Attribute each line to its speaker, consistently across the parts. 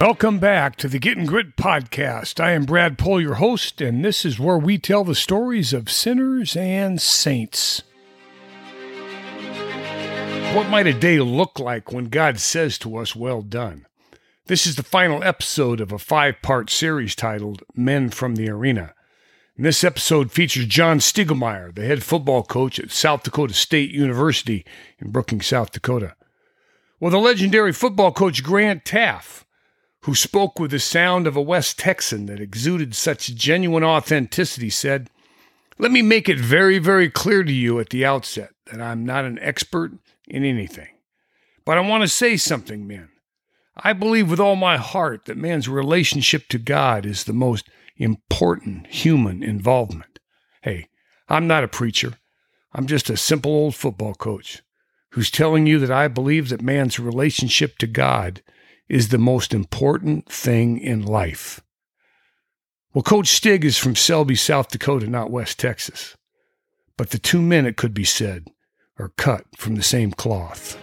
Speaker 1: Welcome back to the Getting Grit podcast. I am Brad Pohl, your host, and this is where we tell the stories of sinners and saints. What might a day look like when God says to us, Well done? This is the final episode of a five part series titled Men from the Arena. And this episode features John Stiegelmeier, the head football coach at South Dakota State University in Brookings, South Dakota. Well, the legendary football coach Grant Teaff, who spoke with the sound of a West Texan that exuded such genuine authenticity, said, Let me make it very, very clear to you at the outset that I'm not an expert in anything. But I want to say something, men. I believe with all my heart that man's relationship to God is the most important human involvement. Hey, I'm not a preacher. I'm just a simple old football coach who's telling you that I believe that man's relationship to God is the most important thing in life. Well, Coach Stig is from Selby, South Dakota, not West Texas. But the two men, it could be said, are cut from the same cloth.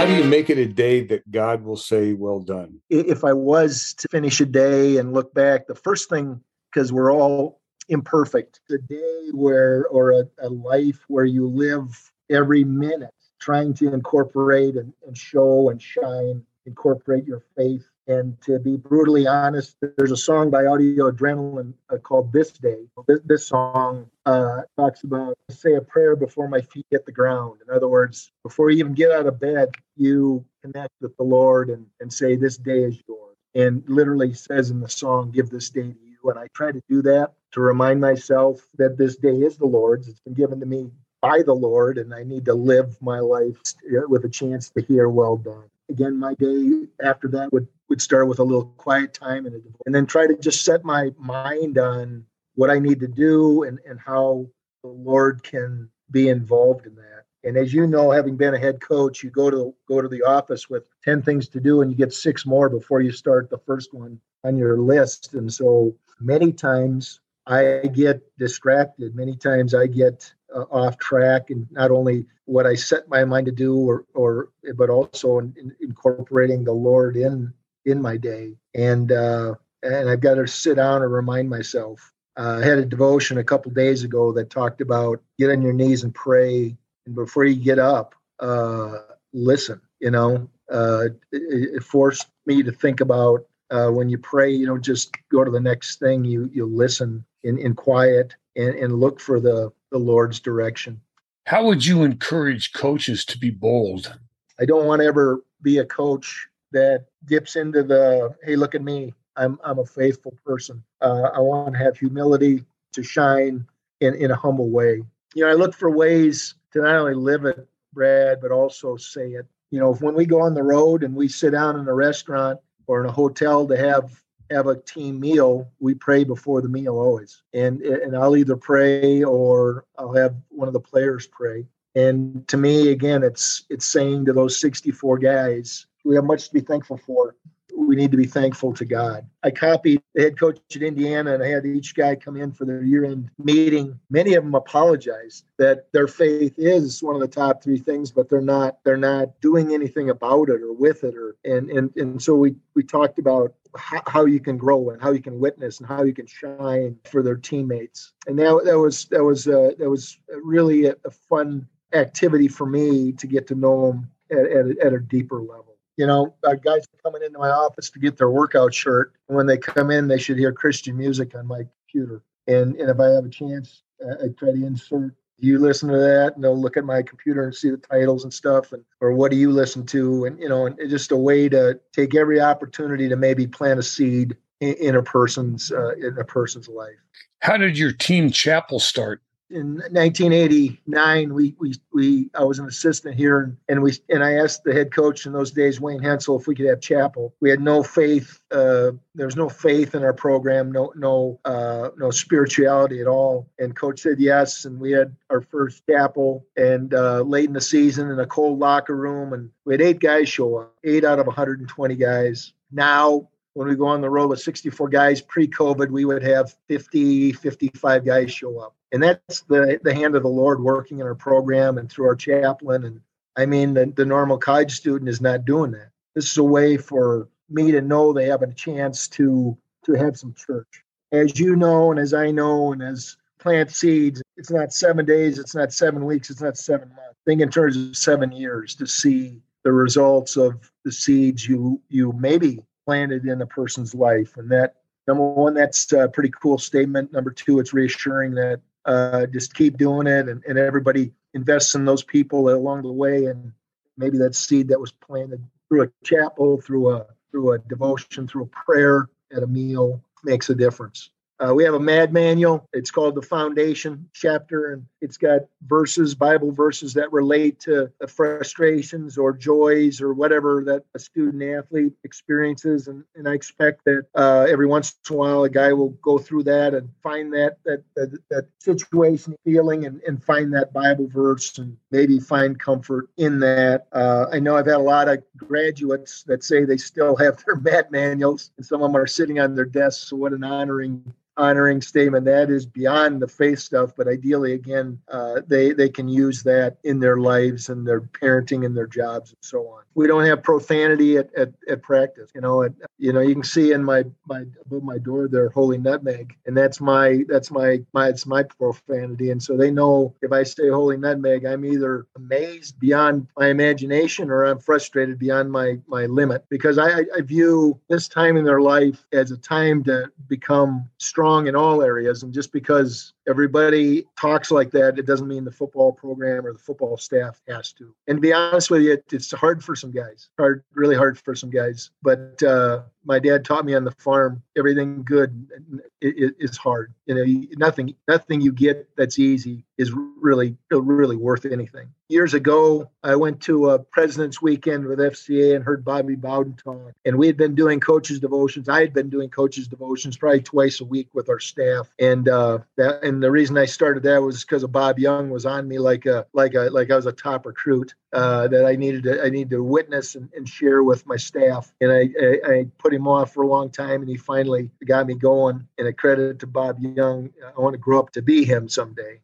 Speaker 1: How do you make it a day that God will say, Well done?
Speaker 2: If I was to finish a day and look back, the first thing, because we're all imperfect, the day where, or a, a, life where you live every minute trying to incorporate and, and show and shine, incorporate your faith and to be brutally honest, there's a song by Audio Adrenaline uh, called This Day. This, this song uh, talks about say a prayer before my feet hit the ground. In other words, before you even get out of bed, you connect with the Lord and, and say, This day is yours. And literally says in the song, Give this day to you. And I try to do that to remind myself that this day is the Lord's. It's been given to me by the Lord, and I need to live my life uh, with a chance to hear, Well done again my day after that would would start with a little quiet time and, and then try to just set my mind on what I need to do and, and how the Lord can be involved in that. And as you know, having been a head coach, you go to go to the office with 10 things to do and you get six more before you start the first one on your list. And so many times I get distracted. Many times I get uh, off track and not only what I set my mind to do or or but also in, in incorporating the Lord in in my day and uh and I've got to sit down and remind myself. Uh, I had a devotion a couple days ago that talked about get on your knees and pray and before you get up uh listen you know uh it, it forced me to think about uh, when you pray, you don't just go to the next thing. You you listen in, in quiet and, and look for the the Lord's direction.
Speaker 1: How would you encourage coaches to be bold?
Speaker 2: I don't want to ever be a coach that dips into the hey, look at me. I'm I'm a faithful person. Uh, I want to have humility to shine in in a humble way. You know, I look for ways to not only live it, Brad, but also say it. You know, when we go on the road and we sit down in a restaurant or in a hotel to have have a team meal, we pray before the meal always. And and I'll either pray or I'll have one of the players pray. And to me, again, it's it's saying to those 64 guys, we have much to be thankful for we need to be thankful to God. I copied the head coach at Indiana and I had each guy come in for their year end meeting. Many of them apologized that their faith is one of the top three things, but they're not they're not doing anything about it or with it or and and, and so we we talked about how, how you can grow and how you can witness and how you can shine for their teammates. And that, that was that was uh, that was really a, a fun activity for me to get to know them at, at, at a deeper level you know, uh, guys coming into my office to get their workout shirt. And when they come in, they should hear Christian music on my computer. And, and if I have a chance, uh, I try to insert you listen to that and they'll look at my computer and see the titles and stuff and or what do you listen to? And you know and just a way to take every opportunity to maybe plant a seed in, in a person's uh, in a person's life.
Speaker 1: How did your team chapel start
Speaker 2: in 1989 we we we I was an assistant here and, and we and I asked the head coach in those days Wayne Haensel if we could have chapel. We had no faith uh, there was no faith in our program, no no uh, no spirituality at all. And coach said yes, and we had our first chapel and uh, late in the season in a cold locker room and we had eight guys show up, eight out of 120 guys. Now when we go on the road with 64 guys pre-covid we would have 50 55 guys show up and that's the the hand of the Lord working in our program and through our chaplain. And I mean, the, the normal college student is not doing that. this is a way for me to know they have a chance to to have some church. As you know, and as I know, and as plant seeds, it's not seven days, it's not seven weeks, it's not seven months. Think in terms of seven years to see the results of the seeds you you maybe planted in a person's life. And that number one, that's a pretty cool statement. Number two, it's reassuring that uh, just keep doing it and, and everybody invests in those people along the way and maybe that seed that was planted through a chapel, through a through a devotion, through a prayer at a meal makes a difference. Uh, we have a mad manual. It's called the Foundation chapter, and it's got verses, Bible verses that relate to frustrations or joys or whatever that a student athlete experiences. And, and I expect that uh, every once in a while, a guy will go through that and find that that that, that situation, feeling, and, and find that Bible verse and maybe find comfort in that. Uh, I know I've had a lot of graduates that say they still have their mad manuals, and some of them are sitting on their desks. So what an honoring honoring statement that is beyond the faith stuff but ideally again uh, they they can use that in their lives and their parenting and their jobs and so on. We don't have profanity at, at, at practice you know at, you know you can see in my my above my door there holy nutmeg and that's my that's my my it's my profanity and so they know if i say holy nutmeg i'm either amazed beyond my imagination or i'm frustrated beyond my my limit because i i view this time in their life as a time to become strong in all areas and just because everybody talks like that, it doesn't mean the football program or the football staff has to. And to be honest with you, it's hard for some guys, hard, really hard for some guys. But uh, my dad taught me on the farm, everything good is hard. You know, nothing, nothing you get that's easy is really, really worth anything. Years ago, I went to a President's Weekend with FCA and heard Bobby Bowden talk. And we had been doing coaches devotions. I had been doing coaches devotions probably twice a week with our staff. And uh, that, and the reason I started that was because of Bob Young was on me like a, like a, like I was a top recruit uh, that I needed to, I needed to witness and, and share with my staff. And I, I, I put him off for a long time, and he finally got me going. And a credit to Bob Young. I want to grow up to be him someday.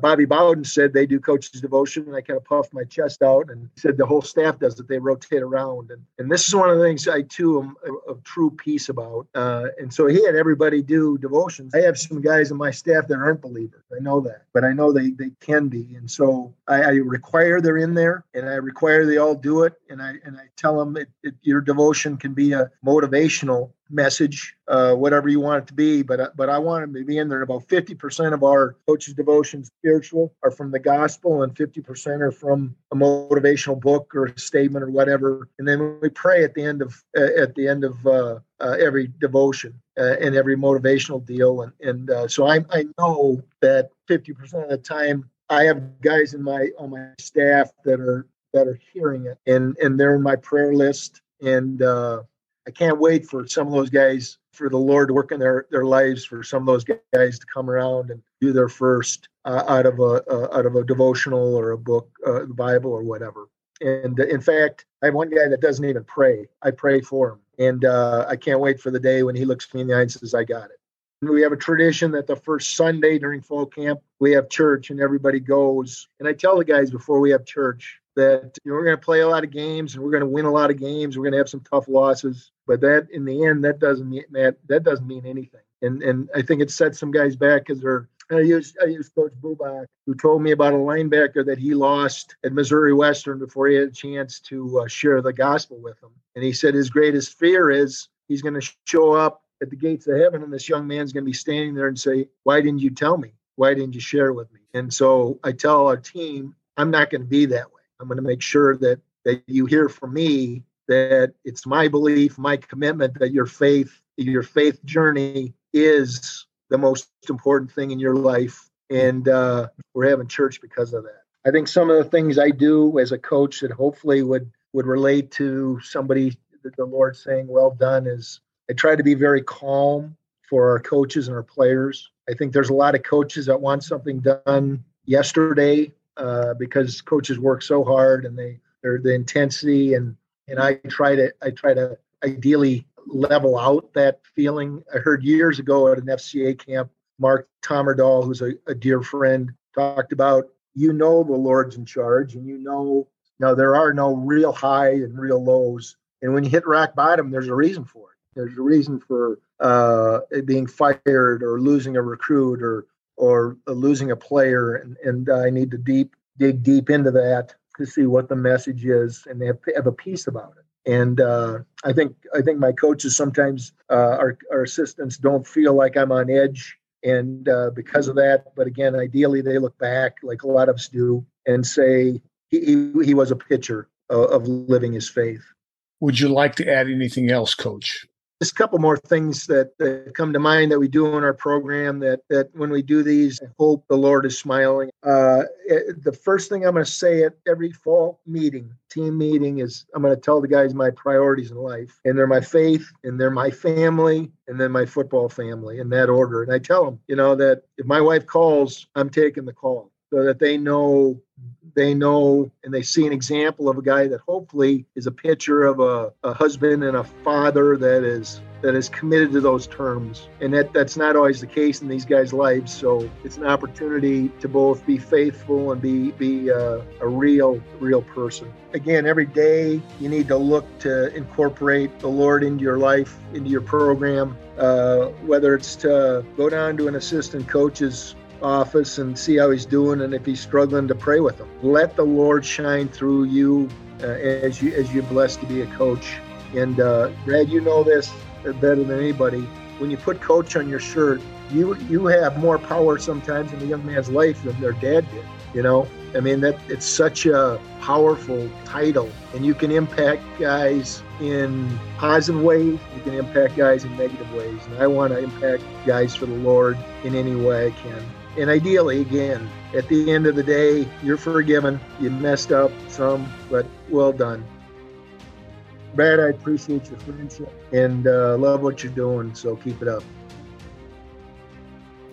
Speaker 2: Bobby Bowden said they do coaches devotion, and I kind of puffed my chest out and said the whole staff does it. They rotate around, and and this is one of the things I too am of true peace about. Uh, and so he had everybody do devotions. I have some guys in my staff that aren't believers. I know that, but I know they they can be, and so I, I require they're in there, and I require they all do it, and I and I tell them it, it, your devotion can be a motivational message, uh, whatever you want it to be. But but I want to be in there. About fifty percent of our coaches' devotions, spiritual, are from the gospel, and fifty percent are from a motivational book or a statement or whatever. And then we pray at the end of uh, at the end of uh, uh every devotion uh, and every motivational deal. And and uh, so I I know that fifty percent of the time I have guys in my on my staff that are that are hearing it, and and they're in my prayer list and. uh I can't wait for some of those guys for the Lord to work in their their lives for some of those guys to come around and do their first uh, out of a uh, out of a devotional or a book, uh, the Bible or whatever. And uh, in fact, I have one guy that doesn't even pray. I pray for him, and uh, I can't wait for the day when he looks me in the eye and says, "I got it." We have a tradition that the first Sunday during fall camp we have church and everybody goes. And I tell the guys before we have church, that you know, we're going to play a lot of games and we're going to win a lot of games. We're going to have some tough losses, but that in the end, that doesn't mean that that doesn't mean anything. And and I think it sets some guys back because they're. I used I used Coach Bubak, who told me about a linebacker that he lost at Missouri Western before he had a chance to uh, share the gospel with him. And he said his greatest fear is he's going to show up at the gates of heaven, and this young man's going to be standing there and say, "Why didn't you tell me? Why didn't you share with me?" And so I tell our team, I'm not going to be that way. I'm going to make sure that that you hear from me that it's my belief, my commitment that your faith, your faith journey is the most important thing in your life, and uh, we're having church because of that. I think some of the things I do as a coach that hopefully would would relate to somebody that the Lord saying, "Well done," is I try to be very calm for our coaches and our players. I think there's a lot of coaches that want something done yesterday uh, because coaches work so hard and they they're the intensity and and I try to I try to ideally level out that feeling. I heard years ago at an FCA camp, Mark Tomerdahl, who's a, a dear friend, talked about you know the Lord's in charge and you know now there are no real high and real lows. And when you hit rock bottom, there's a reason for it. There's a reason for uh, being fired or losing a recruit or or losing a player, and, and I need to deep dig deep into that to see what the message is and have, have a piece about it. And uh, I think I think my coaches sometimes uh, our our assistants don't feel like I'm on edge, and uh, because of that. But again, ideally they look back like a lot of us do and say he he, he was a pitcher of, of living his faith.
Speaker 1: Would you like to add anything else, Coach?
Speaker 2: Just a couple more things that, that, come to mind that we do in our program that that when we do these i hope the lord is smiling. Uh, it, the first thing i'm going to say at every fall meeting team meeting is i'm going to tell the guys my priorities in life. And they're my faith and they're my family and then my football family in that order. And i tell them you know that if my wife calls i'm taking the call so that they know they know and they see an example of a guy that hopefully is a picture of a, a husband and a father that is that is committed to those terms. And that that's not always the case in these guys lives. So it's an opportunity to both be faithful and be be uh, a real real person. Again every day you need to look to incorporate the lord into your life into your program uh, whether it's to go down to an assistant coach's office and see how he's doing and if he's struggling to pray with him. Let the Lord shine through you uh, as you as you're blessed to be a coach. And uh, Brad, you know this better than anybody. When you put coach on your shirt, you you have more power sometimes in a young man's life than their dad did. You know, I mean that it's such a powerful title, and you can impact guys in positive ways. You can impact guys in negative ways, and I want to impact guys for the Lord in any way I can. And ideally, again, at the end of the day, you're forgiven. You messed up some, but well done. Brad, I appreciate your friendship and uh, love what you're doing, so keep it up.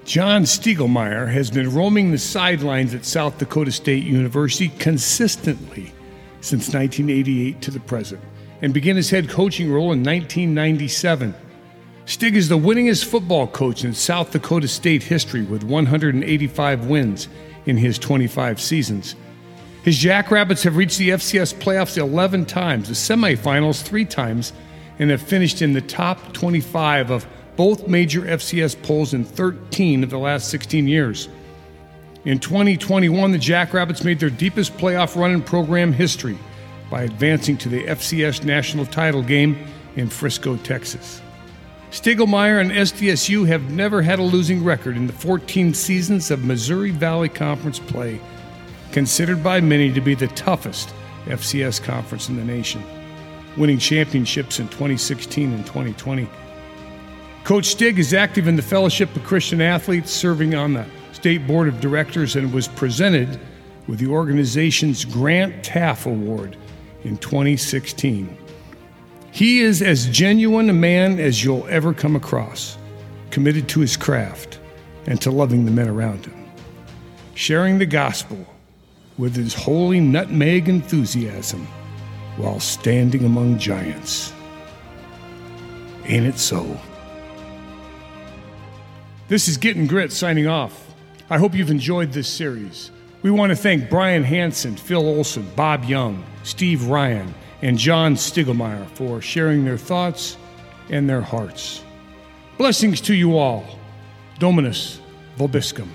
Speaker 1: John Stiegelmeier has been roaming the sidelines at South Dakota State University consistently since 1988 to the present and began his head coaching role in 1997. Stig is the winningest football coach in South Dakota State history with 185 wins in his 25 seasons. His Jackrabbits have reached the FCS playoffs 11 times, the semifinals three times, and have finished in the top 25 of both major FCS polls in 13 of the last 16 years. In 2021, the Jackrabbits made their deepest playoff run in program history by advancing to the FCS national title game in Frisco, Texas. Stiegelmeier and SDSU have never had a losing record in the 14 seasons of Missouri Valley Conference play, considered by many to be the toughest FCS conference in the nation, winning championships in 2016 and 2020. Coach Stig is active in the Fellowship of Christian Athletes, serving on the State Board of Directors, and was presented with the organization's Grant Teaff Award in 2016. He is as genuine a man as you'll ever come across, committed to his craft and to loving the men around him, sharing the gospel with his holy nutmeg enthusiasm while standing among giants. Ain't it so? This is Getting Grit signing off. I hope you've enjoyed this series. We want to thank Brian Hanson, Phil Olson, Bob Young, Steve Ryan, and John Stiegelmeier for sharing their thoughts and their hearts. Blessings to you all. Dominus Vobiscum.